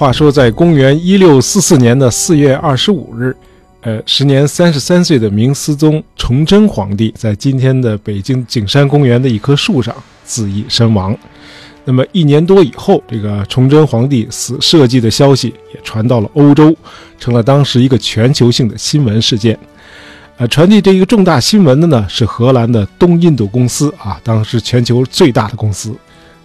话说，在公元一六四四年的四月二十五日，呃，时年三十三岁的明思宗崇祯皇帝，在今天的北京景山公园的一棵树上自缢身亡。那么一年多以后，这个崇祯皇帝死社稷的消息也传到了欧洲，成了当时一个全球性的新闻事件。呃，传递这一个重大新闻的呢，是荷兰的东印度公司啊，当时全球最大的公司。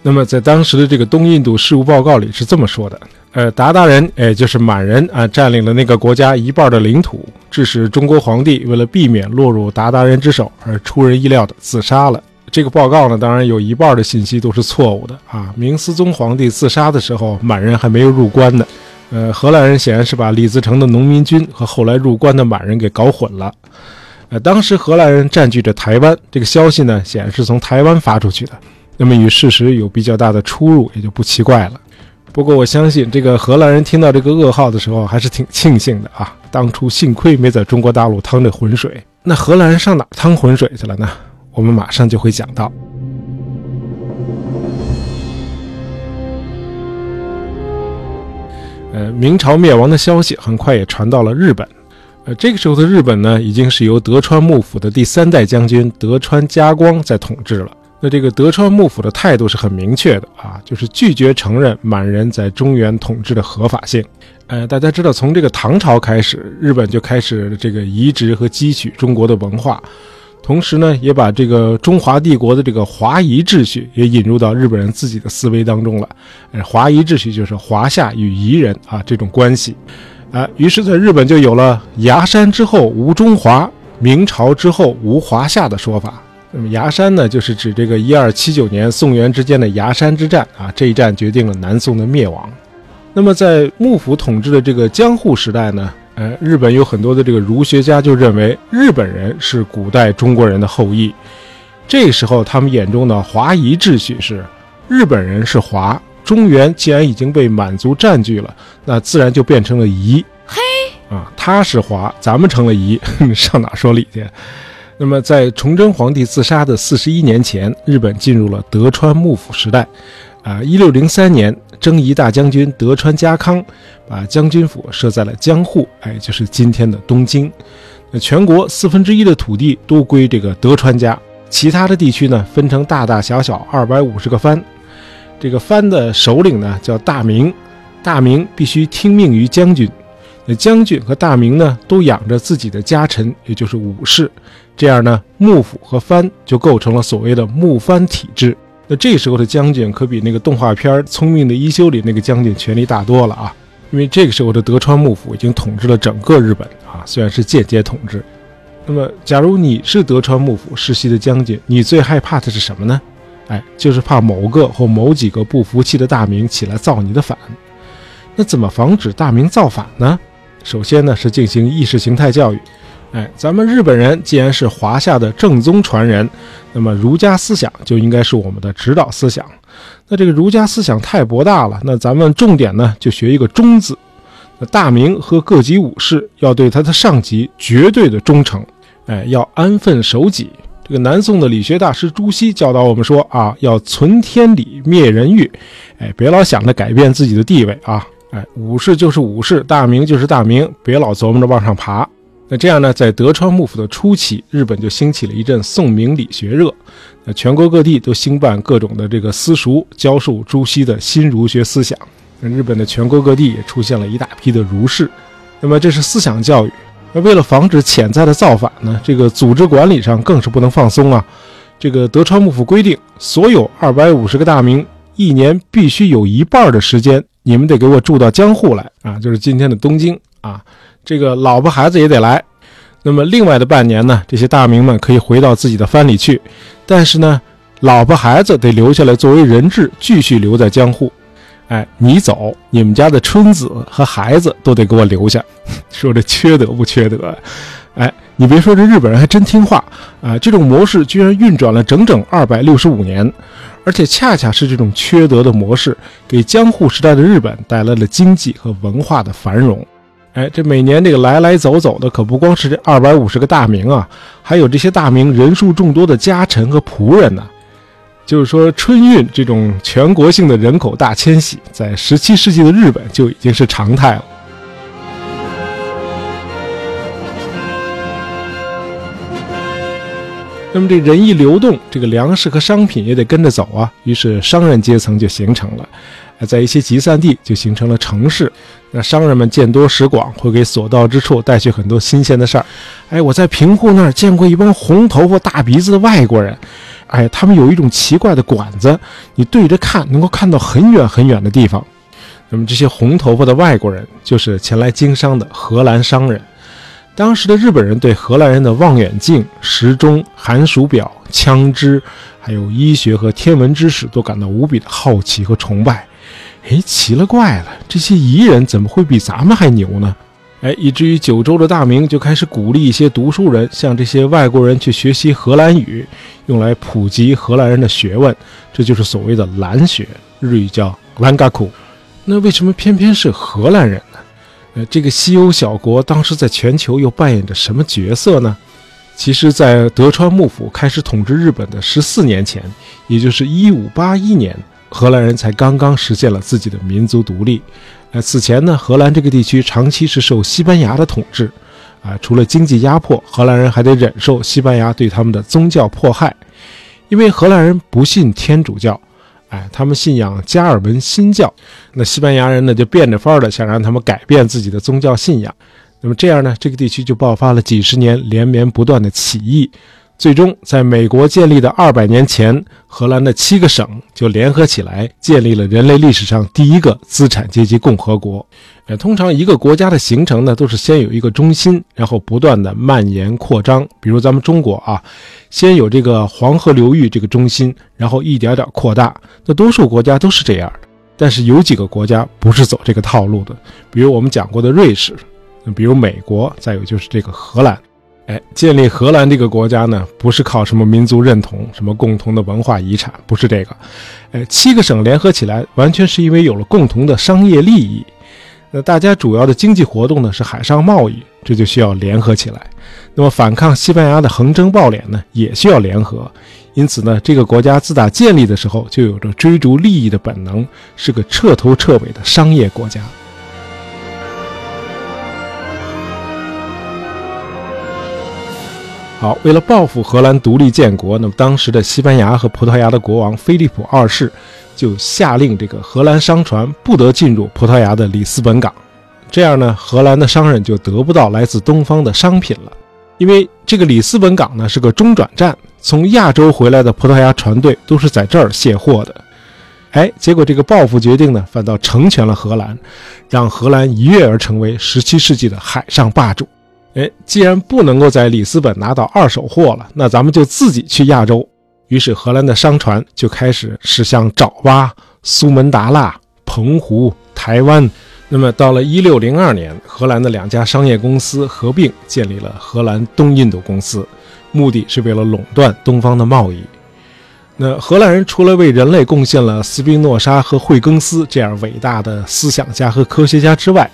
那么在当时的这个东印度事务报告里是这么说的：，呃，鞑靼人，哎，就是满人啊，占领了那个国家一半的领土，致使中国皇帝为了避免落入鞑靼人之手，而出人意料的自杀了。这个报告呢，当然有一半的信息都是错误的啊。明思宗皇帝自杀的时候，满人还没有入关呢。呃，荷兰人显然是把李自成的农民军和后来入关的满人给搞混了。呃，当时荷兰人占据着台湾，这个消息呢，显然是从台湾发出去的。那么与事实有比较大的出入，也就不奇怪了。不过我相信，这个荷兰人听到这个噩耗的时候，还是挺庆幸的啊。当初幸亏没在中国大陆趟这浑水。那荷兰人上哪趟浑水去了呢？我们马上就会讲到。呃，明朝灭亡的消息很快也传到了日本。呃，这个时候的日本呢，已经是由德川幕府的第三代将军德川家光在统治了。这个德川幕府的态度是很明确的啊，就是拒绝承认满人在中原统治的合法性。呃，大家知道，从这个唐朝开始，日本就开始这个移植和汲取中国的文化，同时呢，也把这个中华帝国的这个华夷秩序也引入到日本人自己的思维当中了。呃，华夷秩序就是华夏与夷人啊这种关系，啊，于是，在日本就有了崖山之后无中华，明朝之后无华夏的说法。那么崖山呢，就是指这个一二七九年宋元之间的崖山之战啊，这一战决定了南宋的灭亡。那么在幕府统治的这个江户时代呢，呃，日本有很多的这个儒学家就认为日本人是古代中国人的后裔。这时候他们眼中的华夷秩序是日本人是华，中原既然已经被满族占据了，那自然就变成了夷。嘿，啊，他是华，咱们成了夷，上哪说理去？那么，在崇祯皇帝自杀的四十一年前，日本进入了德川幕府时代。啊，一六零三年，征夷大将军德川家康把将军府设在了江户，哎，就是今天的东京。那全国四分之一的土地都归这个德川家，其他的地区呢，分成大大小小二百五十个藩。这个藩的首领呢，叫大名，大名必须听命于将军。那将军和大名呢，都养着自己的家臣，也就是武士。这样呢，幕府和藩就构成了所谓的幕藩体制。那这时候的将军可比那个动画片《聪明的一休》里那个将军权力大多了啊！因为这个时候的德川幕府已经统治了整个日本啊，虽然是间接统治。那么，假如你是德川幕府世袭的将军，你最害怕的是什么呢？哎，就是怕某个或某几个不服气的大名起来造你的反。那怎么防止大名造反呢？首先呢，是进行意识形态教育。哎，咱们日本人既然是华夏的正宗传人，那么儒家思想就应该是我们的指导思想。那这个儒家思想太博大了，那咱们重点呢就学一个忠字。那大明和各级武士要对他的上级绝对的忠诚，哎，要安分守己。这个南宋的理学大师朱熹教导我们说啊，要存天理，灭人欲。哎，别老想着改变自己的地位啊。哎，武士就是武士，大明就是大明，别老琢磨着往上爬。那这样呢，在德川幕府的初期，日本就兴起了一阵宋明理学热，那全国各地都兴办各种的这个私塾，教授朱熹的新儒学思想。那日本的全国各地也出现了一大批的儒士。那么这是思想教育。那为了防止潜在的造反呢，这个组织管理上更是不能放松啊。这个德川幕府规定，所有二百五十个大名，一年必须有一半的时间。你们得给我住到江户来啊，就是今天的东京啊。这个老婆孩子也得来。那么另外的半年呢，这些大名们可以回到自己的藩里去，但是呢，老婆孩子得留下来作为人质，继续留在江户。哎，你走，你们家的春子和孩子都得给我留下。说这缺德不缺德？哎，你别说，这日本人还真听话啊！这种模式居然运转了整整二百六十五年。而且恰恰是这种缺德的模式，给江户时代的日本带来了经济和文化的繁荣。哎，这每年这个来来走走的可不光是这二百五十个大名啊，还有这些大名人数众多的家臣和仆人呢。就是说，春运这种全国性的人口大迁徙，在十七世纪的日本就已经是常态了。那么这人一流动，这个粮食和商品也得跟着走啊。于是商人阶层就形成了，在一些集散地就形成了城市。那商人们见多识广，会给所到之处带去很多新鲜的事儿。哎，我在平户那儿见过一帮红头发、大鼻子的外国人，哎，他们有一种奇怪的管子，你对着看能够看到很远很远的地方。那么这些红头发的外国人就是前来经商的荷兰商人。当时的日本人对荷兰人的望远镜、时钟、寒暑表、枪支，还有医学和天文知识都感到无比的好奇和崇拜。哎，奇了怪了，这些夷人怎么会比咱们还牛呢？哎，以至于九州的大明就开始鼓励一些读书人向这些外国人去学习荷兰语，用来普及荷兰人的学问。这就是所谓的兰学，日语叫兰嘎库。那为什么偏偏是荷兰人呢？呃，这个西欧小国当时在全球又扮演着什么角色呢？其实，在德川幕府开始统治日本的十四年前，也就是一五八一年，荷兰人才刚刚实现了自己的民族独立。呃，此前呢，荷兰这个地区长期是受西班牙的统治，啊，除了经济压迫，荷兰人还得忍受西班牙对他们的宗教迫害，因为荷兰人不信天主教。哎，他们信仰加尔文新教，那西班牙人呢就变着法儿的想让他们改变自己的宗教信仰。那么这样呢，这个地区就爆发了几十年连绵不断的起义。最终，在美国建立的二百年前，荷兰的七个省就联合起来，建立了人类历史上第一个资产阶级共和国。呃，通常一个国家的形成呢，都是先有一个中心，然后不断的蔓延扩张。比如咱们中国啊，先有这个黄河流域这个中心，然后一点点扩大。那多数国家都是这样的，但是有几个国家不是走这个套路的，比如我们讲过的瑞士，比如美国，再有就是这个荷兰。哎，建立荷兰这个国家呢，不是靠什么民族认同、什么共同的文化遗产，不是这个。哎，七个省联合起来，完全是因为有了共同的商业利益。那大家主要的经济活动呢是海上贸易，这就需要联合起来。那么反抗西班牙的横征暴敛呢，也需要联合。因此呢，这个国家自打建立的时候就有着追逐利益的本能，是个彻头彻尾的商业国家。好，为了报复荷兰独立建国，那么当时的西班牙和葡萄牙的国王菲利普二世就下令，这个荷兰商船不得进入葡萄牙的里斯本港。这样呢，荷兰的商人就得不到来自东方的商品了，因为这个里斯本港呢是个中转站，从亚洲回来的葡萄牙船队都是在这儿卸货的。哎，结果这个报复决定呢，反倒成全了荷兰，让荷兰一跃而成为17世纪的海上霸主。哎，既然不能够在里斯本拿到二手货了，那咱们就自己去亚洲。于是，荷兰的商船就开始驶向爪哇、苏门答腊、澎湖、台湾。那么，到了一六零二年，荷兰的两家商业公司合并，建立了荷兰东印度公司，目的是为了垄断东方的贸易。那荷兰人除了为人类贡献了斯宾诺莎和惠更斯这样伟大的思想家和科学家之外，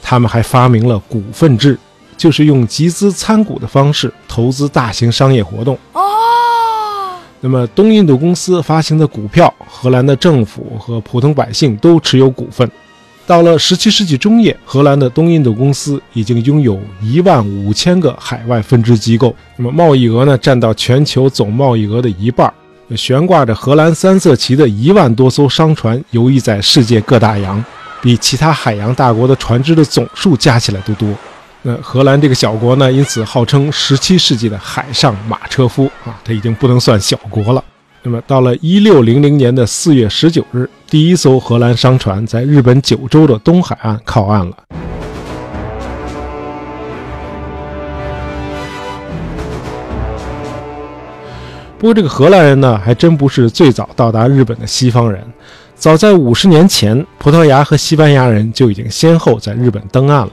他们还发明了股份制。就是用集资参股的方式投资大型商业活动哦。那么东印度公司发行的股票，荷兰的政府和普通百姓都持有股份。到了十七世纪中叶，荷兰的东印度公司已经拥有一万五千个海外分支机构，那么贸易额呢占到全球总贸易额的一半。悬挂着荷兰三色旗的一万多艘商船游弋在世界各大洋，比其他海洋大国的船只的总数加起来都多。那荷兰这个小国呢，因此号称十七世纪的海上马车夫啊，它已经不能算小国了。那么到了一六零零年的四月十九日，第一艘荷兰商船在日本九州的东海岸靠岸了。不过这个荷兰人呢，还真不是最早到达日本的西方人，早在五十年前，葡萄牙和西班牙人就已经先后在日本登岸了。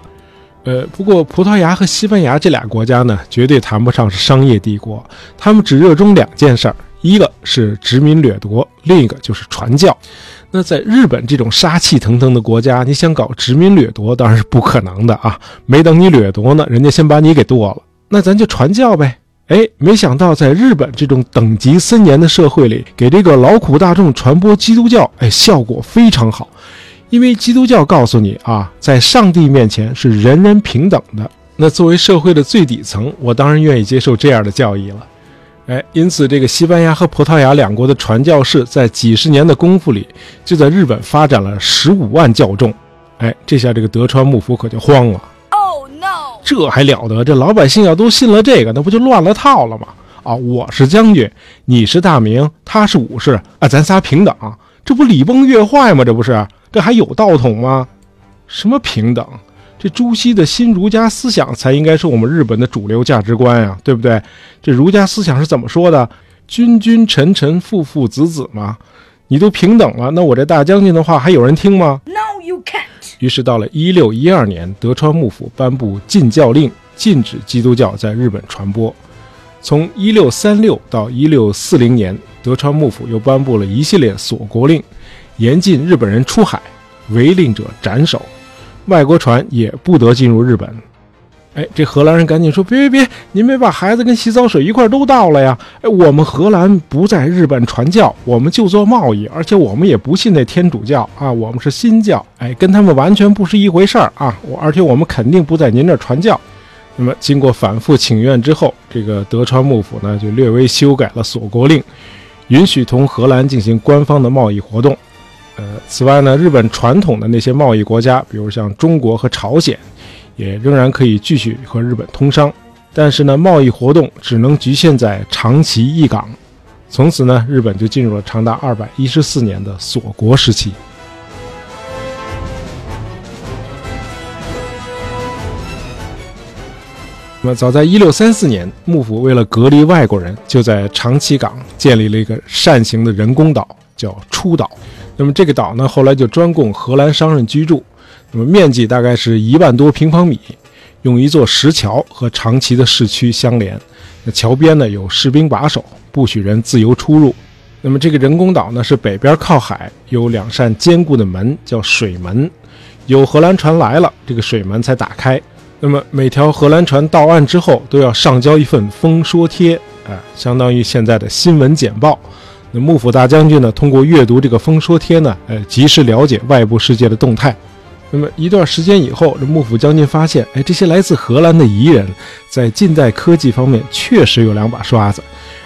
呃，不过葡萄牙和西班牙这俩国家呢，绝对谈不上是商业帝国，他们只热衷两件事儿，一个是殖民掠夺，另一个就是传教。那在日本这种杀气腾腾的国家，你想搞殖民掠夺，当然是不可能的啊！没等你掠夺呢，人家先把你给剁了，那咱就传教呗。哎，没想到在日本这种等级森严的社会里，给这个劳苦大众传播基督教，哎，效果非常好。因为基督教告诉你啊，在上帝面前是人人平等的。那作为社会的最底层，我当然愿意接受这样的教义了。哎，因此这个西班牙和葡萄牙两国的传教士在几十年的功夫里，就在日本发展了十五万教众。哎，这下这个德川幕府可就慌了。Oh no！这还了得？这老百姓要都信了这个，那不就乱了套了吗？啊，我是将军，你是大名，他是武士啊，咱仨平等，这不礼崩乐坏吗？这不是？这还有道统吗？什么平等？这朱熹的新儒家思想才应该是我们日本的主流价值观呀，对不对？这儒家思想是怎么说的？君君臣臣父父子子嘛。你都平等了，那我这大将军的话还有人听吗？No, you can't。于是到了一六一二年，德川幕府颁布禁教令，禁止基督教在日本传播。从一六三六到一六四零年，德川幕府又颁布了一系列锁国令。严禁日本人出海，违令者斩首，外国船也不得进入日本。哎，这荷兰人赶紧说：“别别别，您别把孩子跟洗澡水一块都倒了呀！哎，我们荷兰不在日本传教，我们就做贸易，而且我们也不信那天主教啊，我们是新教，哎，跟他们完全不是一回事儿啊！我而且我们肯定不在您这传教。”那么，经过反复请愿之后，这个德川幕府呢就略微修改了锁国令，允许同荷兰进行官方的贸易活动。呃，此外呢，日本传统的那些贸易国家，比如像中国和朝鲜，也仍然可以继续和日本通商，但是呢，贸易活动只能局限在长崎一港。从此呢，日本就进入了长达二百一十四年的锁国时期。那么，早在一六三四年，幕府为了隔离外国人，就在长崎港建立了一个扇形的人工岛，叫出岛。那么这个岛呢，后来就专供荷兰商人居住。那么面积大概是一万多平方米，用一座石桥和长崎的市区相连。那桥边呢有士兵把守，不许人自由出入。那么这个人工岛呢是北边靠海，有两扇坚固的门，叫水门。有荷兰船来了，这个水门才打开。那么每条荷兰船到岸之后，都要上交一份封说贴，啊，相当于现在的新闻简报。那幕府大将军呢？通过阅读这个封说帖呢，呃，及时了解外部世界的动态。那么一段时间以后，这幕府将军发现，哎，这些来自荷兰的夷人，在近代科技方面确实有两把刷子，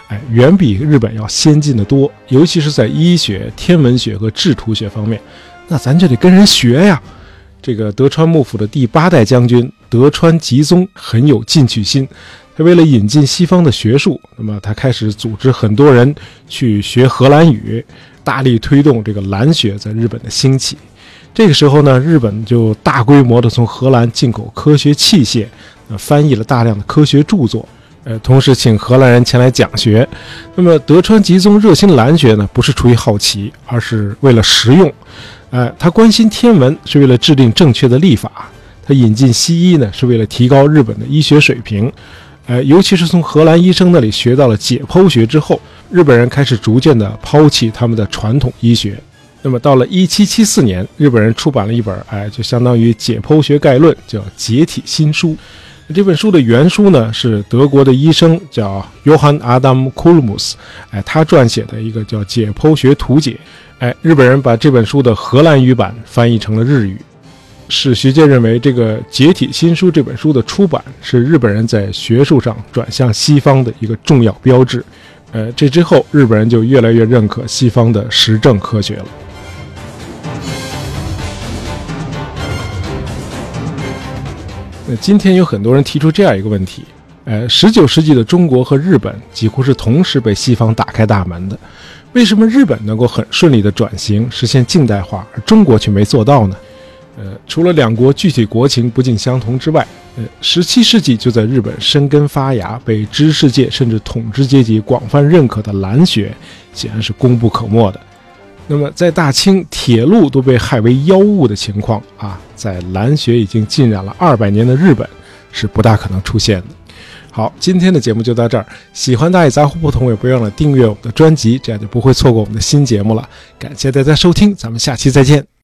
哎，远比日本要先进的多，尤其是在医学、天文学和制图学方面。那咱就得跟人学呀。这个德川幕府的第八代将军德川吉宗很有进取心。他为了引进西方的学术，那么他开始组织很多人去学荷兰语，大力推动这个兰学在日本的兴起。这个时候呢，日本就大规模的从荷兰进口科学器械，呃，翻译了大量的科学著作，呃，同时请荷兰人前来讲学。那么德川吉宗热心兰学呢，不是出于好奇，而是为了实用。呃，他关心天文是为了制定正确的历法，他引进西医呢，是为了提高日本的医学水平。呃，尤其是从荷兰医生那里学到了解剖学之后，日本人开始逐渐的抛弃他们的传统医学。那么到了1774年，日本人出版了一本，哎，就相当于解剖学概论，叫《解体新书》。这本书的原书呢是德国的医生叫约翰·阿达姆·库鲁姆斯，哎，他撰写的一个叫《解剖学图解》。哎，日本人把这本书的荷兰语版翻译成了日语。史学界认为，这个《解体新书》这本书的出版是日本人在学术上转向西方的一个重要标志。呃，这之后，日本人就越来越认可西方的实证科学了。那今天有很多人提出这样一个问题：，呃，十九世纪的中国和日本几乎是同时被西方打开大门的，为什么日本能够很顺利的转型实现近代化，而中国却没做到呢？呃，除了两国具体国情不尽相同之外，呃，十七世纪就在日本生根发芽，被知识界甚至统治阶级广泛认可的蓝学，显然是功不可没的。那么，在大清铁路都被害为妖物的情况啊，在蓝学已经浸染了二百年的日本，是不大可能出现的。好，今天的节目就到这儿。喜欢大爷杂货不同，也不要忘了订阅我们的专辑，这样就不会错过我们的新节目了。感谢大家收听，咱们下期再见。